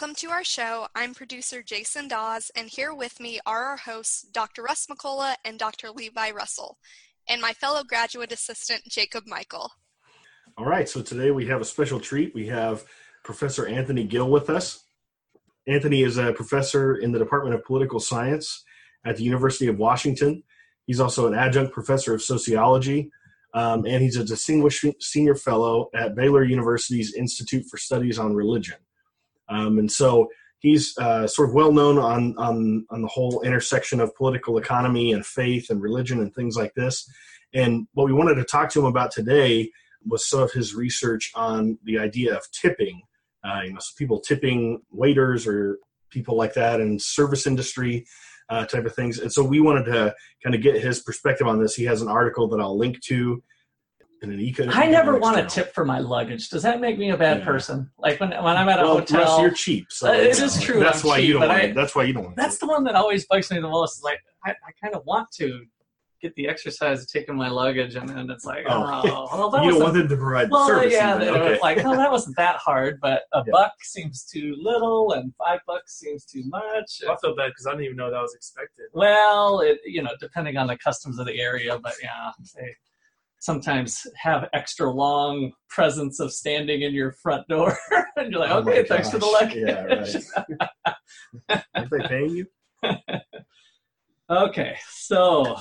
Welcome to our show. I'm producer Jason Dawes, and here with me are our hosts, Dr. Russ McCullough and Dr. Levi Russell, and my fellow graduate assistant, Jacob Michael. All right, so today we have a special treat. We have Professor Anthony Gill with us. Anthony is a professor in the Department of Political Science at the University of Washington. He's also an adjunct professor of sociology, um, and he's a distinguished senior fellow at Baylor University's Institute for Studies on Religion. Um, and so he's uh, sort of well known on, on, on the whole intersection of political economy and faith and religion and things like this. And what we wanted to talk to him about today was some of his research on the idea of tipping. Uh, you know, so people tipping waiters or people like that in service industry uh, type of things. And so we wanted to kind of get his perspective on this. He has an article that I'll link to in an eco. I never want a tip for my luggage. Does that make me a bad yeah. person? Like when when I'm at a well, hotel, Russ, you're cheap. So uh, it is true. That's I'm why cheap, you don't. Want I, that's why you don't. Want that's the one that always bugs me the most. Is like I, I kind of want to get the exercise of taking my luggage, and then it's like, oh, oh well, that you don't want them to provide well, service. yeah, even. okay. like, oh, that wasn't that hard, but a Yeah. buck seems too little, and five bucks seems too much. I feel bad because I didn't even know that was expected. Well, it, you know, depending on the customs of the area, but yeah, they sometimes have extra long presence of standing in your front door, and you're like, Oh my okay, thanks for the gosh. luggage. Yeah, right. Aren't they paying you? okay, so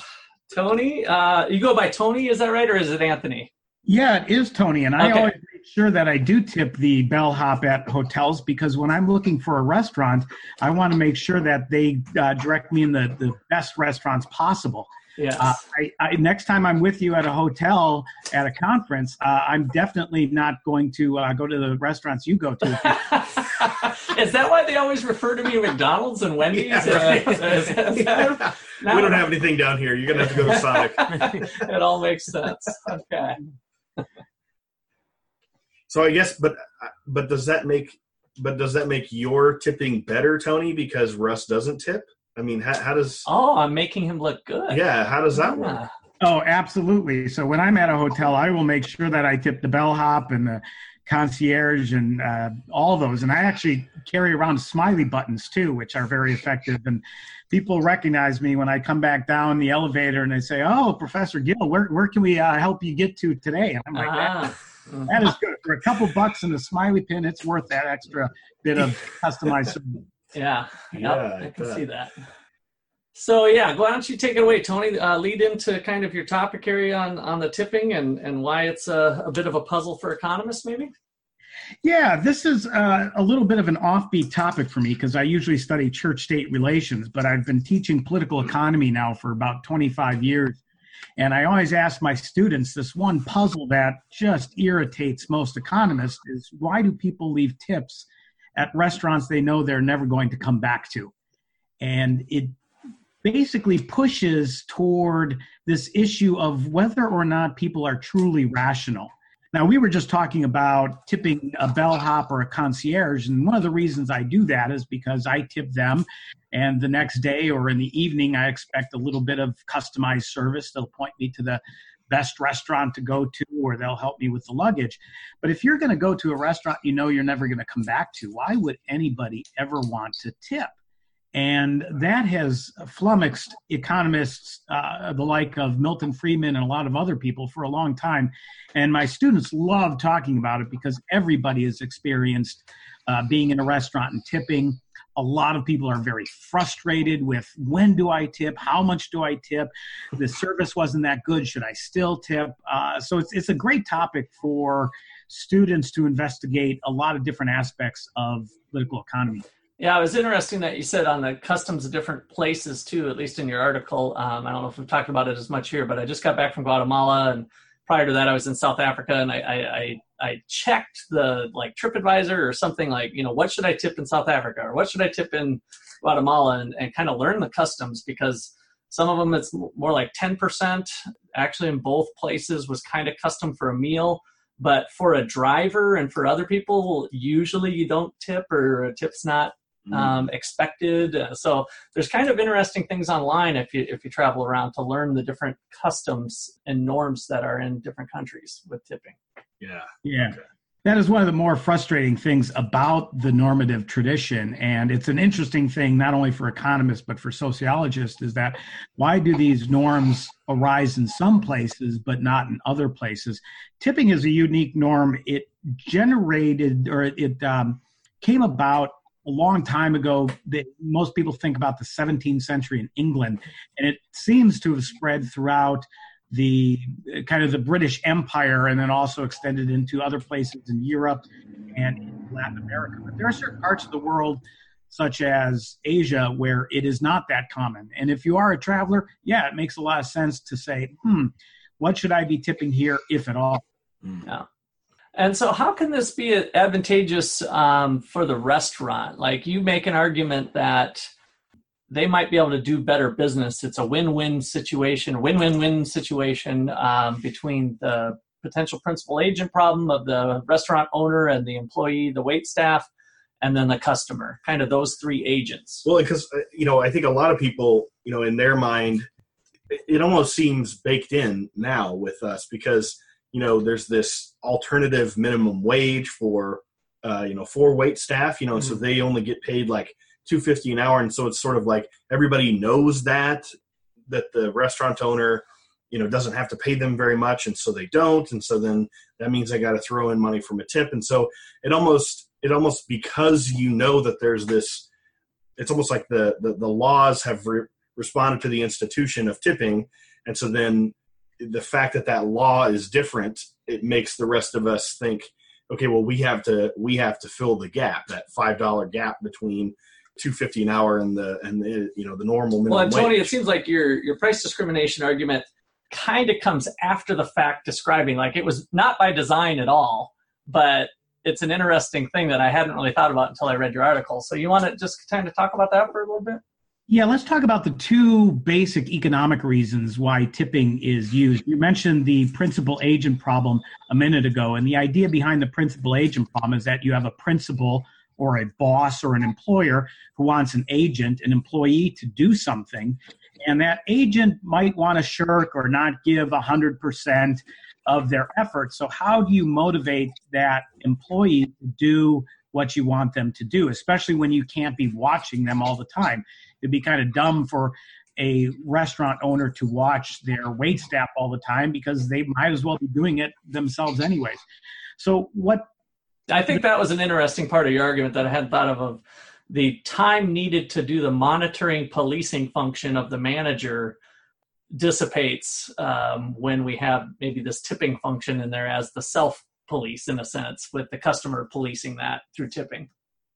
Tony, uh, you go by Tony, is that right, or is it Anthony? Yeah, it is Tony, and I Okay. always make sure that I do tip the bellhop at hotels because when I'm looking for a restaurant, I want to make sure that they uh, direct me in the, the best restaurants possible. Yes. Uh, I, I, next time I'm with you at a hotel at a conference, uh, I'm definitely not going to uh, go to the restaurants you go to. is that why they always refer to me McDonald's and Wendy's? Yeah, right. We don't have anything down here. You're gonna have to go to Sonic. it all makes sense. Okay. So I guess, but but does that make but does that make your tipping better, Tony? Because Russ doesn't tip. I mean, how, how does Oh, I'm making him look good. yeah? How does that work? Oh, absolutely. So when I'm at a hotel, I will make sure that I tip the bellhop and the concierge and uh, all those. And I actually carry around smiley buttons too, which are very effective. And people recognize me when I come back down the elevator and they say, "Oh, Professor Gill, where where can we uh, help you get to today?" And I'm like, that, Ah. "That is good for a couple bucks and a smiley pin. It's worth that extra bit of customized." Service." Yeah. Yep, Yeah, I I can bet. see that. So yeah, why don't you take it away, Tony? Uh, lead into kind of your topic area on on the tipping and and why it's a, a bit of a puzzle for economists, maybe. Yeah, this is uh, a little bit of an offbeat topic for me because I usually study church state relations, but I've been teaching political economy now for about 25 years. And I always ask my students this one puzzle that just irritates most economists is why do people leave tips at restaurants they know they're never going to come back to? And it basically pushes toward this issue of whether or not people are truly rational. Now, we were just talking about tipping a bellhop or a concierge, and one of the reasons I do that is because I tip them, and the next day or in the evening, I expect a little bit of customized service. They'll point me to the best restaurant to go to, or they'll help me with the luggage. But if you're going to go to a restaurant you know you're never going to come back to, why would anybody ever want to tip? And that has flummoxed economists, uh, the like of Milton Friedman and a lot of other people, for a long time. And my students love talking about it because everybody has experienced uh, being in a restaurant and tipping. A lot of people are very frustrated with when do I tip? How much do I tip? The service wasn't that good. Should I still tip? Uh, so it's, it's a great topic for students to investigate a lot of different aspects of political economy. Yeah, it was interesting that you said on the customs of different places too, at least in your article. Um, I don't know if we've talked about it as much here, but I just got back from Guatemala, and prior to that, I was in South Africa, and I I, I, checked the like TripAdvisor or something like you know what should I tip in South Africa or what should I tip in Guatemala, and, and kind of learn the customs because Some of them it's more like 10%. Actually, in both places was kind of custom for a meal. But for a driver and for other people, usually you don't tip or a tip's not. Um, expected. Uh, so there's kind of interesting things online if you if you travel around to learn the different customs and norms that are in different countries with tipping. Yeah. Yeah. Okay. That is one of the more frustrating things about the normative tradition. And it's an interesting thing, not only for economists, but for sociologists, is that why do these norms arise in some places, but not in other places? Tipping is a unique norm. It generated or it um, came about a long time ago that most people think about the 17th century in England, and it seems to have spread throughout the kind of the British Empire and then also extended into other places in Europe and in Latin America. But there are certain parts of the world, such as Asia, where it is not that common. And if you are a traveler, yeah, it makes a lot of sense to say, hmm, what should I be tipping here, if at all? And so, how can this be advantageous um, for the restaurant? Like, you make an argument that they might be able to do better business. It's a win-win situation, win-win-win situation um, between the potential principal agent problem of the restaurant owner and the employee, the wait staff, and then the customer. Kind of those three agents. Well, because uh, you know, I think a lot of people, you know, in their mind, it- it almost seems baked in now with us because you know there's this alternative minimum wage for uh, you know for wait staff, you know, and so they only get paid like two fifty an hour, and so it's sort of like everybody knows that that the restaurant owner you know doesn't have to pay them very much and so they don't and so then that means they got to throw in money from a tip and so it almost it almost because you know that there's this it's almost like the the, the laws have re- responded to the institution of tipping and so then the fact that that law is different it makes the rest of us think okay well we have to we have to fill the gap that five dollar gap between 250 an hour and the and the you know the normal minimum Well, and Tony, wage. it seems like your your price discrimination argument kind of comes after the fact, describing like it was not by design at all, but it's an interesting thing that I hadn't really thought about until I read your article. So you want to just kind of talk about that for a little bit? Yeah, let's talk about the two basic economic reasons why tipping is used. You mentioned the principal agent problem a minute ago, and the idea behind the principal agent problem is that you have a principal or a boss or an employer who wants an agent, an employee to do something, and that agent might want to shirk or not give 100% of their effort. So, how do you motivate that employee to do what you want them to do, especially when you can't be watching them all the time? It'd be kind of dumb for a restaurant owner to watch their wait staff all the time because they might as well be doing it themselves anyways. So what I think that was an interesting part of your argument that I hadn't thought of of the time needed to do the monitoring policing function of the manager dissipates um, when we have maybe this tipping function in there as the self police in a sense with the customer policing that through tipping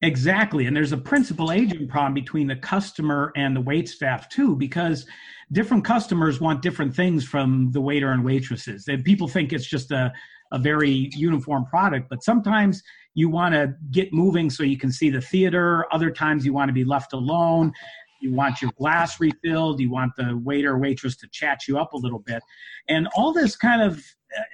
Exactly. And there's a principal agent problem between the customer and the wait staff too, because different customers want different things from the waiter and waitresses. And people think it's just a, a very uniform product, but sometimes you want to get moving so you can see the theater. Other times you want to be left alone. You want your glass refilled. You want the waiter or waitress to chat you up a little bit. And all this kind of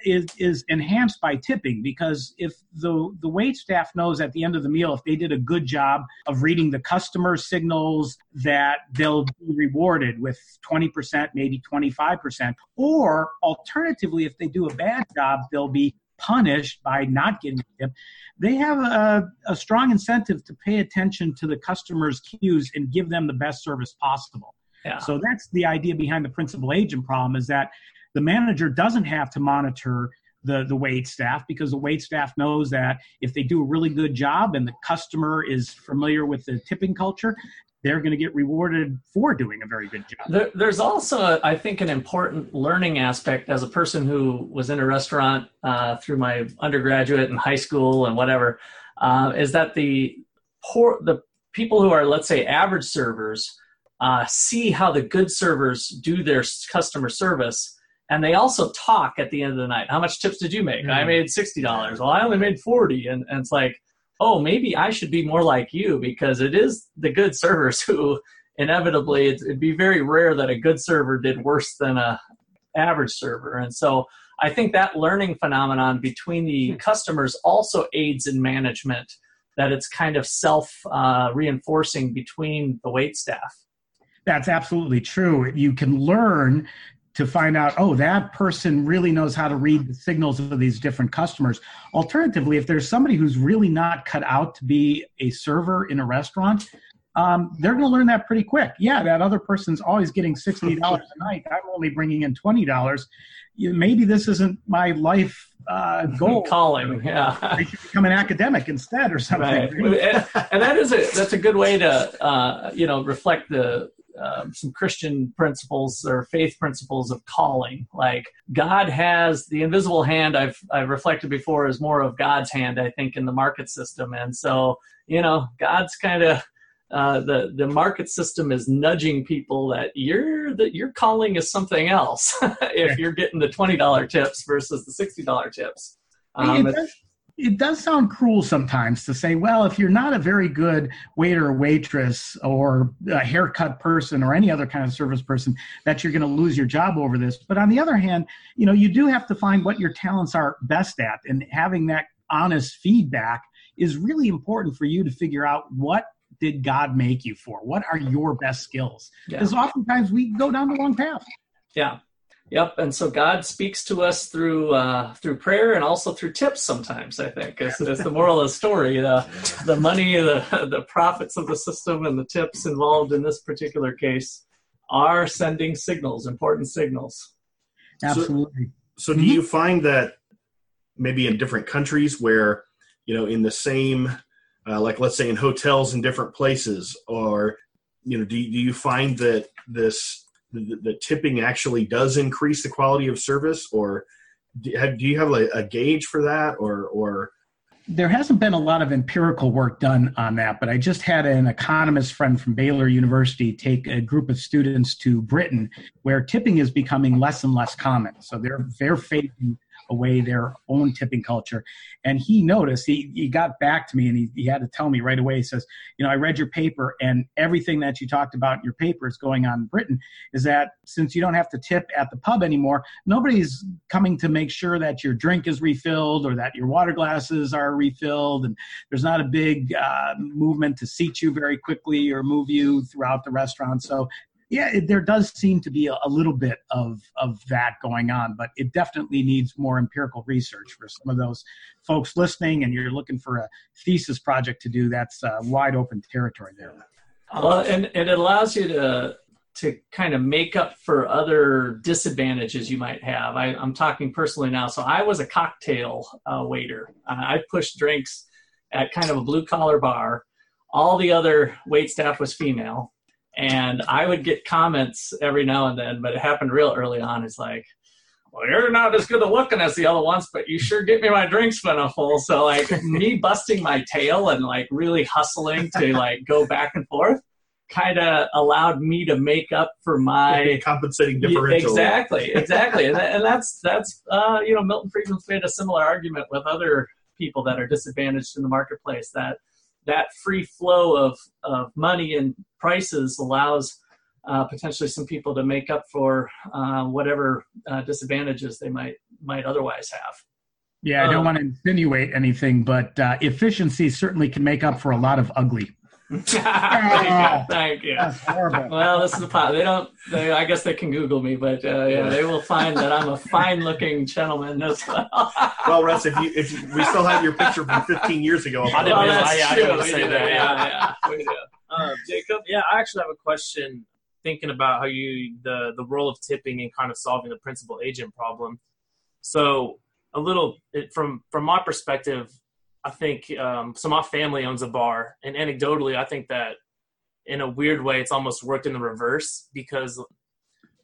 is, is enhanced by tipping because if the, the wait staff knows at the end of the meal, if they did a good job of reading the customer signals, that they'll be rewarded with 20%, maybe 25%. Or alternatively, if they do a bad job, they'll be punished by not getting a tip, they have a, a strong incentive to pay attention to the customer's cues and give them the best service possible. yeah So that's the idea behind the principal agent problem is that the manager doesn't have to monitor the, the wait staff because the wait staff knows that if they do a really good job and the customer is familiar with the tipping culture, they're going to get rewarded for doing a very good job. There, there's also, I think, an important learning aspect as a person who was in a restaurant uh, through my undergraduate and high school and whatever, uh, is that the poor, the people who are, let's say, average servers, uh, see how the good servers do their customer service, and they also talk at the end of the night. How much tips did you make? I Mm. made sixty dollars. Well, I only made forty, and, and it's like, oh, maybe I should be more like you because it is the good servers who inevitably it'd be very rare that a good server did worse than a average server. And so I think that learning phenomenon between the customers also aids in management. That it's kind of self uh, reinforcing between the wait staff. That's absolutely true. You can learn to find out, oh, that person really knows how to read the signals of these different customers. Alternatively, if there's somebody who's really not cut out to be a server in a restaurant, um, they're going to learn that pretty quick. Yeah, that other person's always getting $60 a night. I'm only bringing in $20. Maybe this isn't my life uh, goal. Calling, yeah. I should become an academic instead or something. Right. and, and that is a, that's a good way to, uh, you know, reflect the, um, some Christian principles or faith principles of calling. Like God has the invisible hand. I've I've reflected before is more of God's hand. I think in the market system, and so you know God's kind of uh, the the market system is nudging people that you're that your calling is something else if you're getting the twenty dollar tips versus the sixty dollar tips. Um, it, does, it does sound cruel sometimes to say, well, if you're not a very good waiter or waitress or a haircut person or any other kind of service person, that you're going to lose your job over this. But on the other hand, you know, you do have to find what your talents are best at, and having that honest feedback is really important for you to figure out what did God make you for? What are your best skills? Because yeah. oftentimes we go down the wrong path. Yeah, Yep, and so God speaks to us through uh, through prayer and also through tips. Sometimes I think is, is the moral of the story. The the money, the the profits of the system, and the tips involved in this particular case are sending signals, important signals. Absolutely. So, so do you find that maybe in different countries where you know in the same, uh, like let's say in hotels in different places, or you know, do do you find that this the, tipping actually does increase the quality of service, or do, have, do you have a, a gauge for that, or or there hasn't been a lot of empirical work done on that, but I just had an economist friend from Baylor University take a group of students to Britain, where tipping is becoming less and less common. So they're they're facing away their own tipping culture. And he noticed, he, he got back to me and he, he had to tell me right away. He says, You know, I read your paper and everything that you talked about in your paper is going on in Britain is that since you don't have to tip at the pub anymore, nobody's coming to make sure that your drink is refilled or that your water glasses are refilled. And there's not a big uh, movement to seat you very quickly or move you throughout the restaurant. So yeah, it, there does seem to be a, a, little bit of of that going on, but it definitely needs more empirical research for some of those folks listening. And you're looking for a thesis project to do. That's uh, wide open territory there. Well, and, it allows you to to kind of make up for other disadvantages you might have. I, am talking personally now. So I was a cocktail uh, waiter. Uh, I pushed drinks at kind of a blue collar bar. All the other wait staff was female and I would get comments every now and then, but it happened real early on. It's like, well, you're not as good at looking as the other ones, but you sure get me my drinks when i full. So like me busting my tail and like really hustling to like go back and forth kind of allowed me to make up for my compensating differential. Exactly, exactly, and, and that's that's uh, you know Milton Friedman's made a similar argument with other people that are disadvantaged in the marketplace that that free flow of, of money and prices allows uh, potentially some people to make up for uh, whatever uh, disadvantages they might might otherwise have. Yeah, I don't um, want to insinuate anything, but uh, efficiency certainly can make up for a lot of ugly. thank you. Well, this is the pot. They don't. They, I guess they can Google me, but uh, yeah, they will find that I'm a fine-looking gentleman as well. well, Russ, if you if you, we still have your picture from 15 years ago, I didn't. Well, I, I didn't say that. Yeah, yeah. Um, Jacob, yeah, I actually have a question. Thinking about how you the the role of tipping and kind of solving the principal agent problem. So a little it, from from my perspective, I think um, so. My family owns a bar, and anecdotally, I think that in a weird way, it's almost worked in the reverse because,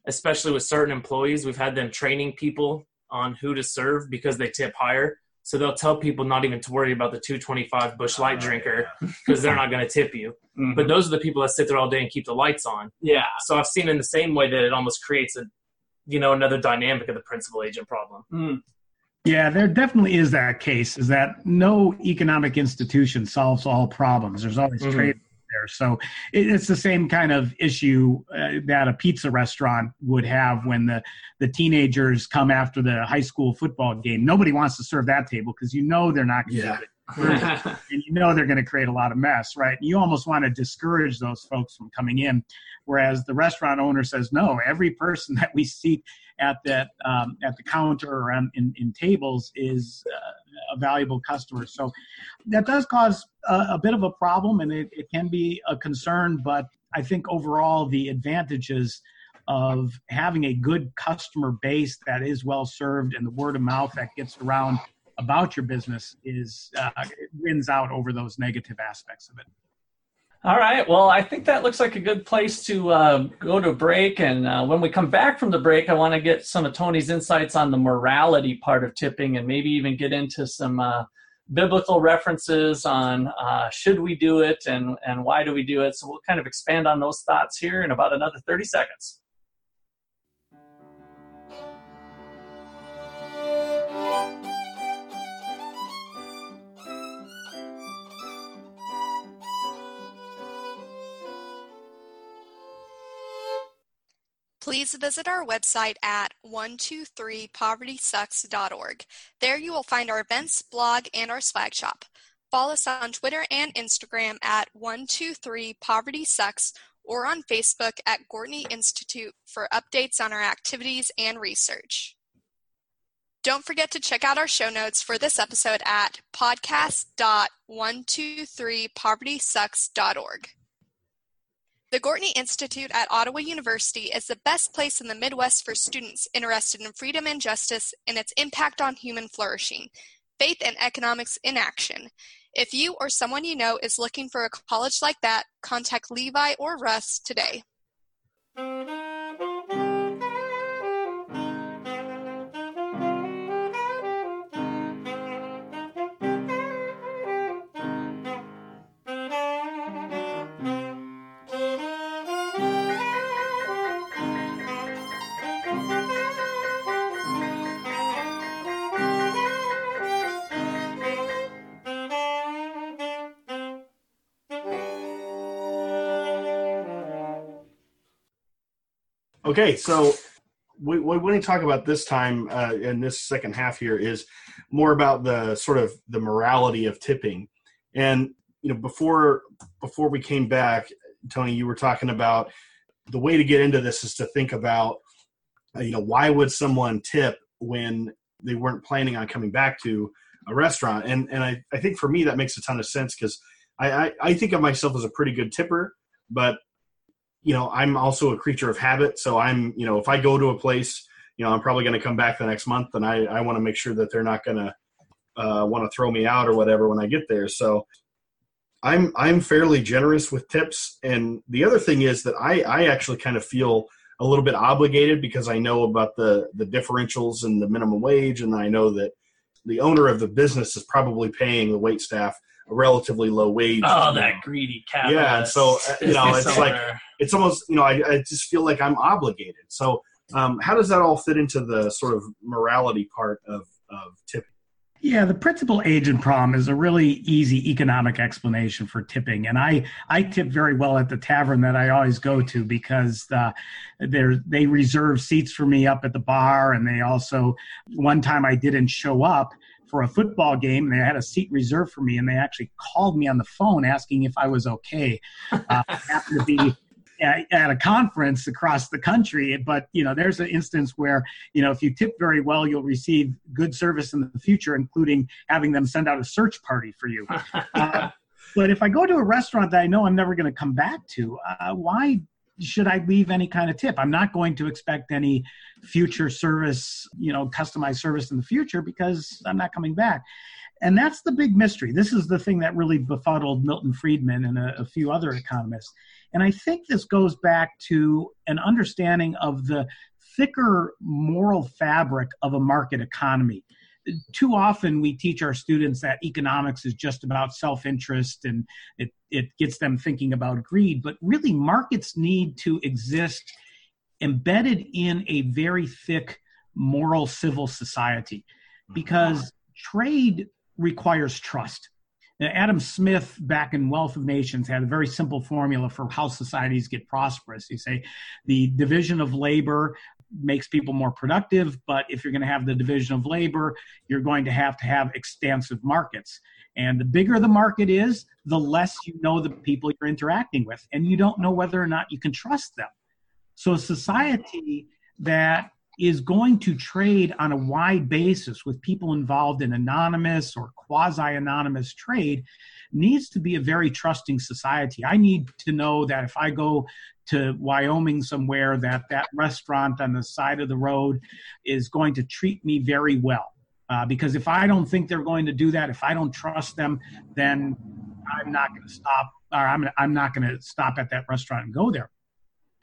especially with certain employees, we've had them training people on who to serve because they tip higher. So they'll tell people not even to worry about the 225 Busch Light drinker because they're not going to tip you. Mm-hmm. But those are the people that sit there all day and keep the lights on. Yeah. So I've seen in the same way that it almost creates a, you know, another dynamic of the principal agent problem. Mm. Yeah, there definitely is that case. Is that no economic institution solves all problems. There's always mm-hmm. trade there. So it, it's the same kind of issue uh, that a pizza restaurant would have when the the teenagers come after the high school football game. Nobody wants to serve that table because you know they're not going to Yeah. and you know they're going to create a lot of mess, right? You almost want to discourage those folks from coming in, whereas the restaurant owner says, no, every person that we seat at that um, at the counter or on, in, in tables is uh, a valuable customer. So that does cause a, a bit of a problem, and it, it can be a concern. But I think overall the advantages of having a good customer base that is well served and the word of mouth that gets around about your business is uh, wins out over those negative aspects of it. All right. Well, I think that looks like a good place to uh, go to break. And uh, when we come back from the break, I want to get some of Tony's insights on the morality part of tipping and maybe even get into some uh, biblical references on uh, should we do it and, and why do we do it. So we'll kind of expand on those thoughts here in about another 30 seconds. Please visit our website at 123povertysucks.org. There you will find our events, blog, and our swag shop. Follow us on Twitter and Instagram at 123povertysucks or on Facebook at Gwartney Institute for updates on our activities and research. Don't forget to check out our show notes for this episode at podcast.123povertysucks.org. The Gwartney Institute at Ottawa University is the best place in the Midwest for students interested in freedom and justice and its impact on human flourishing, faith and economics in action. If you or someone you know is looking for a college like that, contact Levi or Russ today. Okay, so we, what we want to talk about this time uh, in this second half here is more about the sort of the morality of tipping. And you know, before before we came back, Tony, you were talking about the way to get into this is to think about, uh, you know, why would someone tip when they weren't planning on coming back to a restaurant? And and I, I think for me that makes a ton of sense because I, I I think of myself as a pretty good tipper, but you know, I'm also a creature of habit. So I'm, you know, if I go to a place, you know, I'm probably going to come back the next month and I, I want to make sure that they're not going to uh, want to throw me out or whatever when I get there. So I'm, I'm fairly generous with tips. And the other thing is that I, I actually kind of feel a little bit obligated because I know about the, the differentials and the minimum wage. And I know that the owner of the business is probably paying the wait staff a relatively low wage. Oh, that greedy capitalist. Yeah, and so, uh, you know, it's like- it's almost you know I, I just feel like I'm obligated. So um, how does that all fit into the sort of morality part of of tipping? Yeah, the principal agent problem is a really easy economic explanation for tipping, and I I tip very well at the tavern that I always go to because uh, they they reserve seats for me up at the bar, and they also one time I didn't show up for a football game, and they had a seat reserved for me, and they actually called me on the phone asking if I was okay. Uh, happened to be at, at a conference across the country, but you know, there's an instance where you know if you tip very well, you'll receive good service in the future, including having them send out a search party for you. Uh, but if I go to a restaurant that I know I'm never going to come back to, uh, why should I leave any kind of tip? I'm not going to expect any future service, you know, customized service in the future because I'm not coming back. And that's the big mystery. This is the thing that really befuddled Milton Friedman and a, a few other economists. And I think this goes back to an understanding of the thicker moral fabric of a market economy. Too often we teach our students that economics is just about self-interest and it, it gets them thinking about greed but really markets need to exist embedded in a very thick moral civil society. Mm-hmm. Because trade requires trust Now, Adam Smith, back in Wealth of Nations, had a very simple formula for how societies get prosperous. You say the division of labor makes people more productive, but if you're going to have the division of labor, you're going to have to have expansive markets. And the bigger the market is, the less you know the people you're interacting with, and you don't know whether or not you can trust them. So, a society that is going to trade on a wide basis with people involved in anonymous or quasi anonymous trade needs to be a very trusting society. I need to know that if I go to Wyoming somewhere that that restaurant on the side of the road is going to treat me very well. Uh, because if I don't think they're going to do that, if I don't trust them, then I'm not going to stop, or I'm, I'm not going to stop at that restaurant and go there.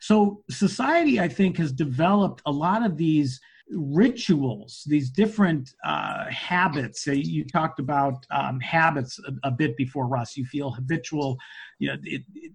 So society, I think, has developed a lot of these rituals, these different uh, habits. You talked about um, habits a, a, bit before, Russ. You feel habitual you know,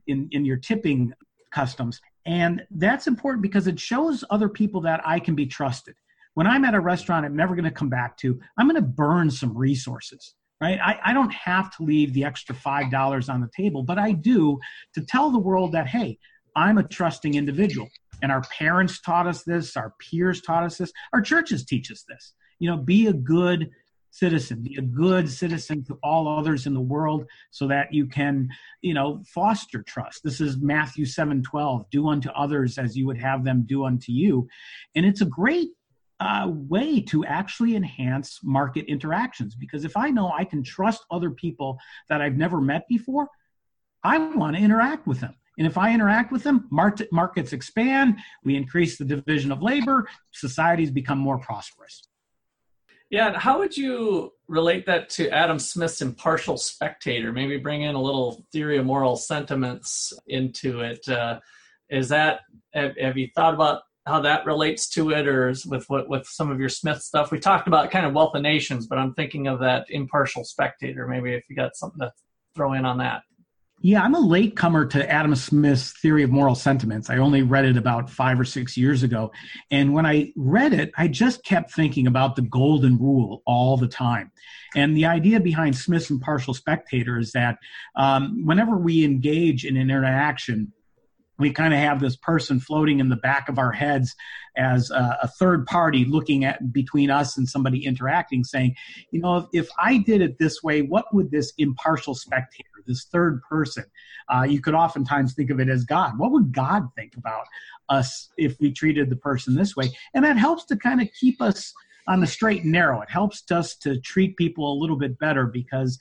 in, in your tipping customs. And that's important because it shows other people that I can be trusted. When I'm at a restaurant I'm never going to come back to, I'm going to burn some resources right? I, I, don't have to leave the extra $5 on the table, but I do to tell the world that, hey, I'm a trusting individual. And our parents taught us this, our peers taught us this, our churches teach us this. You know, be a good citizen, be a good citizen to all others in the world so that you can, you know, foster trust. This is Matthew 7 12, do unto others as you would have them do unto you. And it's a great uh, way to actually enhance market interactions because if I know I can trust other people that I've never met before, I want to interact with them. And if I interact with them, market, markets expand, we increase the division of labor, societies become more prosperous. Yeah, and how would you relate that to Adam Smith's impartial spectator? Maybe bring in a little theory of moral sentiments into it. Uh, is that have, have, you thought about how that relates to it, or with what with some of your Smith stuff? We talked about kind of wealth of nations, but I'm thinking of that impartial spectator. Maybe if you got something to throw in on that. Yeah, I'm a latecomer to Adam Smith's theory of moral sentiments. I only read it about five or six years ago. And when I read it, I just kept thinking about the golden rule all the time. And the idea behind Smith's impartial spectator is that um, whenever we engage in an interaction, we kind of have this person floating in the back of our heads as a, a, third party looking at between us and somebody interacting saying you know if, if i did it this way what would this impartial spectator this third person uh, you could oftentimes think of it as god. What would god think about us if we treated the person this way? And that helps to kind of keep us on the straight and narrow. It helps us to treat people a little bit better because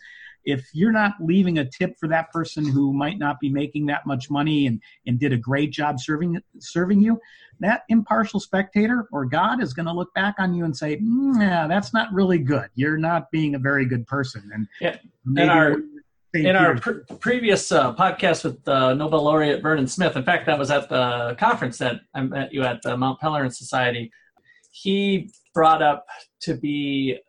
if you're not leaving a tip for that person who might not be making that much money and, and did a great job serving serving you, that impartial spectator or God is going to look back on you and say, mm, "Yeah, that's not really good. You're not being a very good person." And yeah, in our in our pre- previous uh, podcast with uh, Nobel laureate Vernon Smith, in fact, that was at the conference that I met you at the Mont Pelerin Society. He brought up to be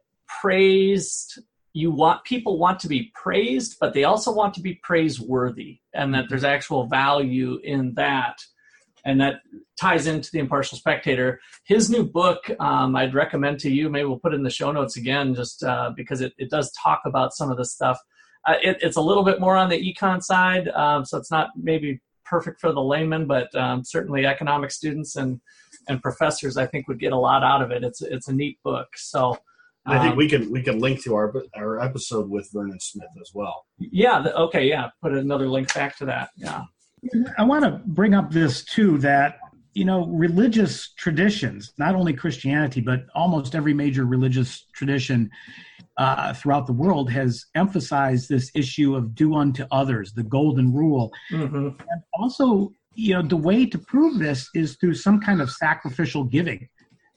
praised you want people want to be praised, but they also want to be praiseworthy, and that there's actual value in that. And that ties into the impartial spectator. His new book, um, I'd recommend to you. Maybe we'll put it in the show notes again, just uh, because it, it does talk about some of the stuff. Uh, it, it's a little bit more on the econ side, um, so it's not maybe perfect for the layman, but um, certainly economic students and and professors, I think, would get a lot out of it. It's it's a neat book. So I think um, we can we can link to our our episode with Vernon Smith as well. Yeah. Okay. Yeah. Put another link back to that. Yeah. I want to bring up this too that you know religious traditions, not only Christianity but almost every major religious tradition uh, throughout the world has emphasized this issue of do unto others, the golden rule, mm-hmm. and also you know the way to prove this is through some kind of sacrificial giving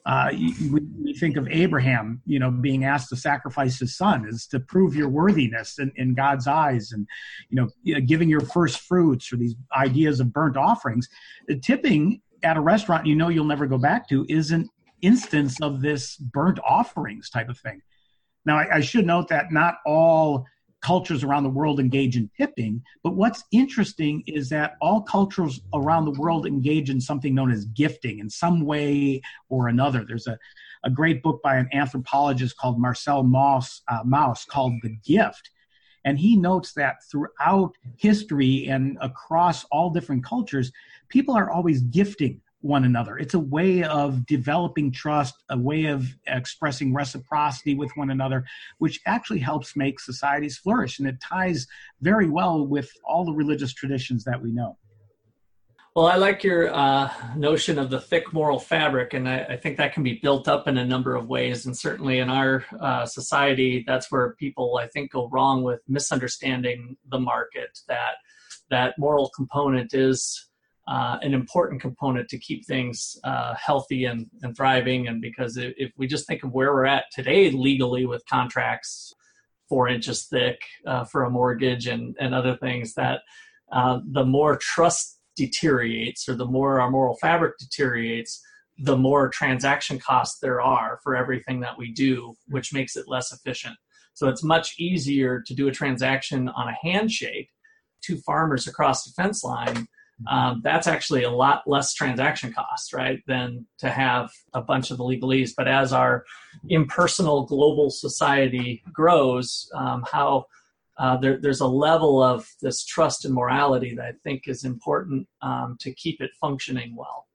uh, we, we, think of Abraham, you know, being asked to sacrifice his son is to prove your worthiness in, in God's eyes, and you know, giving your first fruits or these ideas of burnt offerings. The tipping at a restaurant you know you'll never go back to is an instance of this burnt offerings type of thing. Now, I, I should note that not all cultures around the world engage in tipping. But what's interesting is that all cultures around the world engage in something known as gifting in some way or another. There's a, a great book by an anthropologist called Marcel Mauss, uh, Mauss called The Gift. And he notes that throughout history and across all different cultures, people are always gifting one another. It's a way of developing trust, a way of expressing reciprocity with one another, which actually helps make societies flourish. And it ties very well with all the religious traditions that we know. Well, I like your uh, notion of the thick moral fabric, and I, I, think that can be built up in a number of ways. And certainly in our uh, society, that's where people, I think, go wrong with misunderstanding the market. That that moral component is uh, an important component to keep things uh, healthy and, and thriving. And because if, we just think of where we're at today legally with contracts four inches thick uh, for a mortgage and, and other things, that uh, the more trust deteriorates or the more our moral fabric deteriorates, the more transaction costs there are for everything that we do, which makes it less efficient. So it's much easier to do a transaction on a handshake, two farmers across the fence line um, that's actually a lot less transaction costs, right, than to have a bunch of the legalese. But as our impersonal global society grows, um, how uh, there, there's a level of this trust and morality that I think is important um, to keep it functioning well.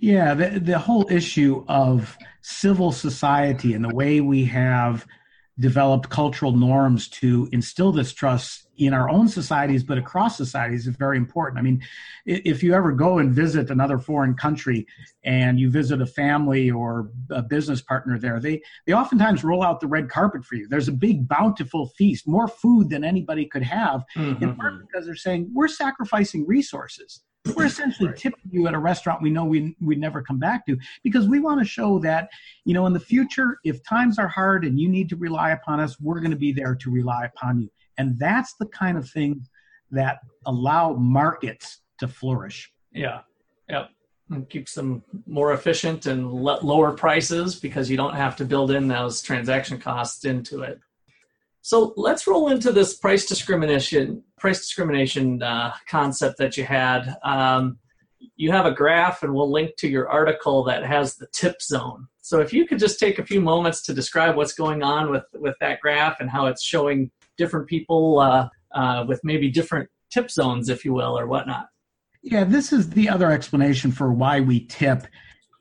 Yeah, the, the whole issue of civil society and the way we have developed cultural norms to instill this trust in our own societies, but across societies is very important. I mean, if you ever go and visit another foreign country and you visit a family or a business partner there, they, they oftentimes roll out the red carpet for you. There's a big, bountiful feast, more food than anybody could have, mm-hmm. in part because they're saying, we're sacrificing resources we're essentially right. tipping you at a restaurant we know we we'd never come back to because we want to show that you know in the future if times are hard and you need to rely upon us we're going to be there to rely upon you and that's the kind of thing that allow markets to flourish yeah yep and keeps them more efficient and lower prices because you don't have to build in those transaction costs into it so let's roll into this price discrimination price discrimination uh, concept that you had. Um, you have a graph, and we'll link to your article that has the tip zone. So if you could just take a few moments to describe what's going on with with that graph and how it's showing different people uh, uh, with maybe different tip zones, if you will, or whatnot. Yeah, this is the other explanation for why we tip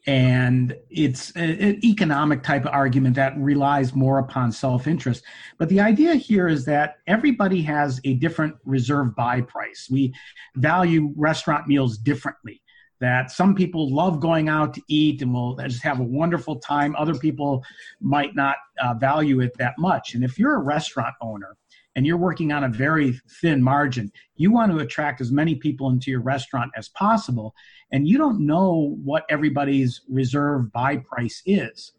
and it's an economic type of argument that relies more upon self-interest. But the idea here is that everybody has a different reserve buy price. We value restaurant meals differently. That some people love going out to eat and will just have a wonderful time. Other people might not uh, value it that much. And if you're a restaurant owner and you're working on a very thin margin, you want to attract as many people into your restaurant as possible. And you don't know what everybody's reserve buy price is.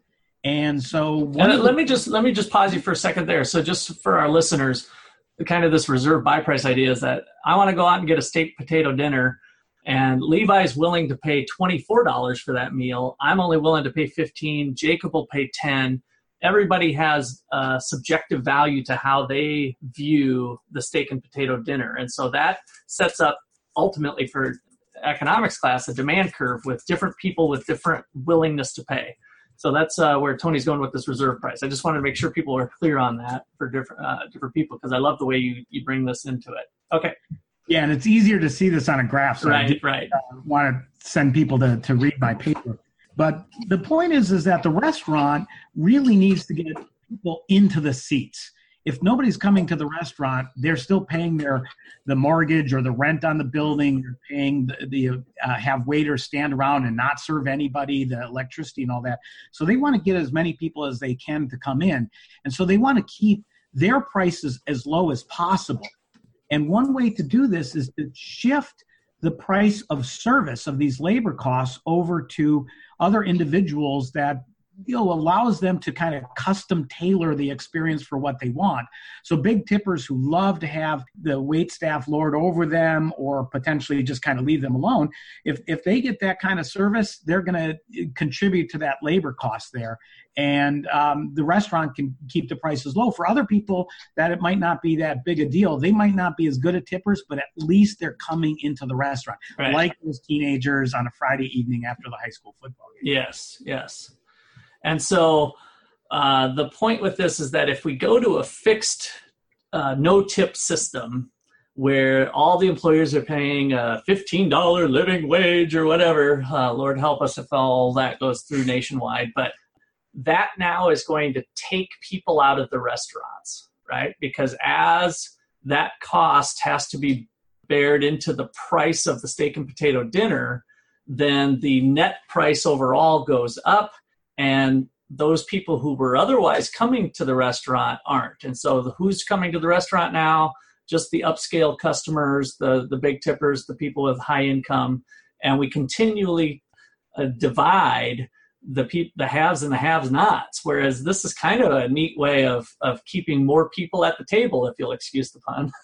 And so and let me just let me just pause you for a second there. So just for our listeners, the kind of this reserve buy price idea is that I want to go out and get a steak potato dinner and Levi's willing to pay $24 for that meal. I'm only willing to pay 15. Jacob will pay 10 everybody has a subjective value to how they view the steak and potato dinner. And so that sets up ultimately for economics class a demand curve with different people with different willingness to pay. So that's uh, where Tony's going with this reserve price. I just wanted to make sure people are clear on that for different uh, different people because I love the way you, you bring this into it. Okay. Yeah, and it's easier to see this on a graph. So right, I right. Uh, want to send people to, to read my paper. But the point is, is that the restaurant really needs to get people into the seats. If nobody's coming to the restaurant, they're still paying their the mortgage or the rent on the building. They're paying the, the uh, have waiters stand around and not serve anybody, the electricity and all that. So they want to get as many people as they can to come in, and so they want to keep their prices as low as possible. And one way to do this is to shift the price of service of these labor costs over to other individuals that you know allows them to kind of custom tailor the experience for what they want so big tippers who love to have the wait staff lord over them or potentially just kind of leave them alone if if they get that kind of service they're going to contribute to that labor cost there and um, the restaurant can keep the prices low. For other people, that it might not be that big a deal. They might not be as good at tippers, but at least they're coming into the restaurant, right. like those teenagers on a Friday evening after the high school football game. Yes, yes. And so uh, the point with this is that if we go to a fixed uh, no tip system where all the employers are paying a $15 living wage or whatever. Uh, Lord help us if all that goes through nationwide. But that now is going to take people out of the restaurants, right? Because as that cost has to be bared into the price of the steak and potato dinner, then the net price overall goes up and those people who were otherwise coming to the restaurant aren't. And so the, who's coming to the restaurant now? Just the upscale customers, the the big tippers, the people with high income, and we continually uh, divide the peop- the haves and the have nots. Whereas this is kind of a neat way of of keeping more people at the table, if you'll excuse the pun.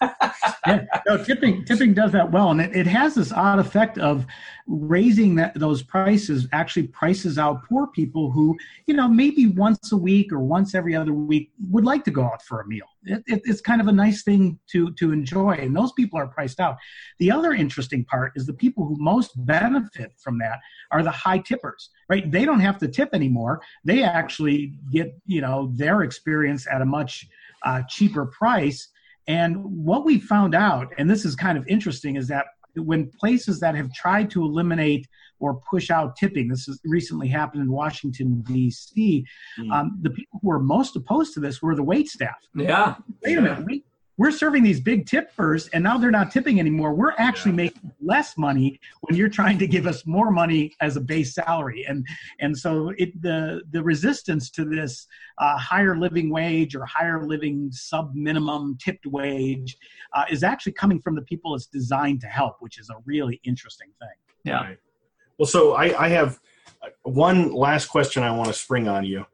yeah, no, tipping tipping does that well, and it, it has this odd effect of raising that those prices actually prices out poor people who you know maybe once a week or once every other week would like to go out for a meal it, it, it's kind of a nice thing to to enjoy and those people are priced out. The other interesting part is the people who most benefit from that are the high tippers right? They don't have to tip anymore. They actually get you know their experience at a much uh, cheaper price. And what we found out and this is kind of interesting is that when places that have tried to eliminate or push out tipping, this has recently happened in Washington D.C. Mm. Um, the people who were most opposed to this were the wait staff. Yeah. Wait a minute. We, we're serving these big tippers and now they're not tipping anymore. We're actually yeah. making less money when you're trying to give us more money as a base salary. And and so it the the resistance to this uh, higher living wage or higher living sub minimum tipped wage uh, is actually coming from the people it's designed to help, which is a really interesting thing. Yeah. Right. Well, so I, I have one last question I want to spring on you.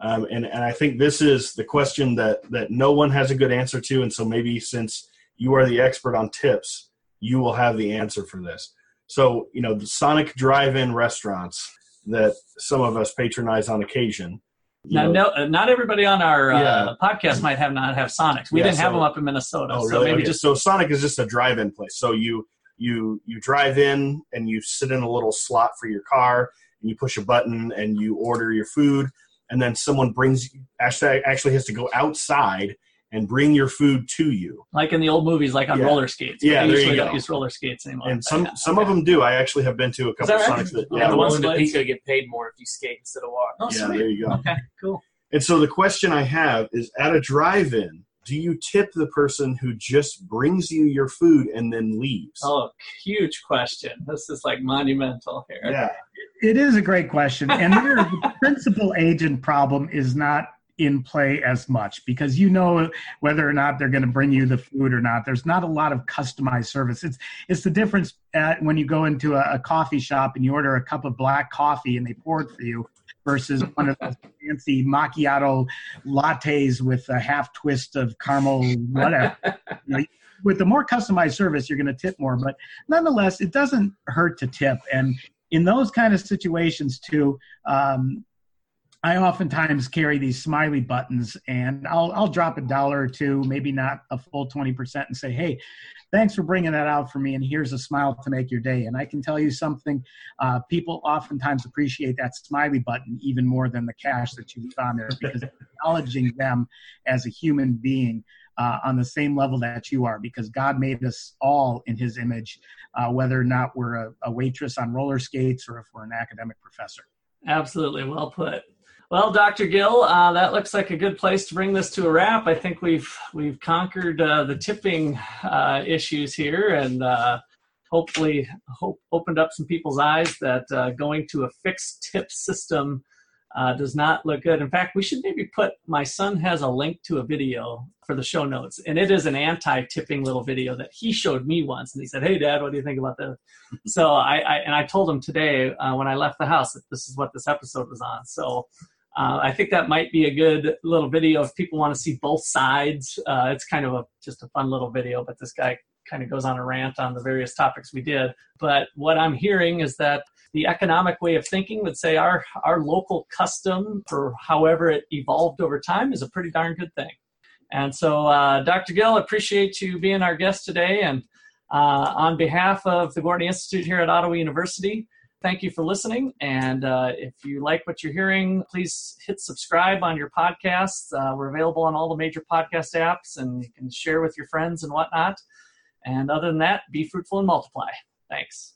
Um, and, and I think this is the question that, that no one has a good answer to. And so maybe since you are the expert on tips, you will have the answer for this. So, you know, the Sonic drive in restaurants that some of us patronize on occasion. Now, know, no, not everybody on our uh, podcast might have not have Sonics. We yeah, didn't so, have them up in Minnesota. Oh, so really? maybe okay. just so Sonic is just a drive-in place. So you you you drive in and you sit in a little slot for your car and you push a button and you order your food and then someone brings actually actually has to go outside and bring your food to you. Like in the old movies, like on yeah. roller skates. Yeah, they there you go. don't use roller skates anymore. And some yeah. some okay. of them do. I actually have been to a couple of right? Sonics that yeah, the ones in Topeka get paid more if you skate instead of walk. Oh, yeah, sweet. there you go. Okay, cool. And so the question I have is at a drive-in, do you tip the person who just brings you your food and then leaves? Oh, huge question. This is like monumental here. Yeah. It is a great question. And there, the principal agent problem is not in play as much because you know whether or not they're going to bring you the food or not. There's not a lot of customized service. It's it's the difference at when you go into a, a coffee shop and you order a cup of black coffee and they pour it for you versus one of those fancy macchiato lattes with a half twist of caramel, whatever. you know, with the more customized service, you're going to tip more. But nonetheless, it doesn't hurt to tip. And in those kind of situations, too, um, I oftentimes carry these smiley buttons and I'll, I'll drop a dollar or two, maybe not a full 20%, and say, hey, thanks for bringing that out for me. And here's a smile to make your day. And I can tell you something uh, people oftentimes appreciate that smiley button even more than the cash that you found there because acknowledging them as a human being. Uh, on the same level that you are, because God made us all in His image, uh, whether or not we're a, a waitress on roller skates or if we're an academic professor. Absolutely, well put. Well, Dr. Gill, uh, that looks like a good place to bring this to a wrap. I think we've we've conquered uh, the tipping uh, issues here, and uh, hopefully hope, opened up some people's eyes that uh, going to a fixed tip system uh, does not look good. In fact, we should maybe put. My son has a link to a video for the show notes, and it is an anti-tipping little video that he showed me once, and he said, "Hey, Dad, what do you think about this?" so I, I, and I told him today when I left the house that this is what this episode was on. So uh, I think that might be a good little video if people want to see both sides. Uh, it's kind of a just a fun little video, but this guy kind of goes on a rant on the various topics we did. But what I'm hearing is that the economic way of thinking would say our our local custom for however it evolved over time is a pretty darn good thing. And so, uh, Dr. Gill, appreciate you being our guest today. And uh, on behalf of the Gwartney Institute here at Ottawa University, Thank you for listening. And uh, if you like what you're hearing, please hit subscribe on your podcasts. Uh, we're available on all the major podcast apps and you can share with your friends and whatnot. And other than that, be fruitful and multiply. Thanks.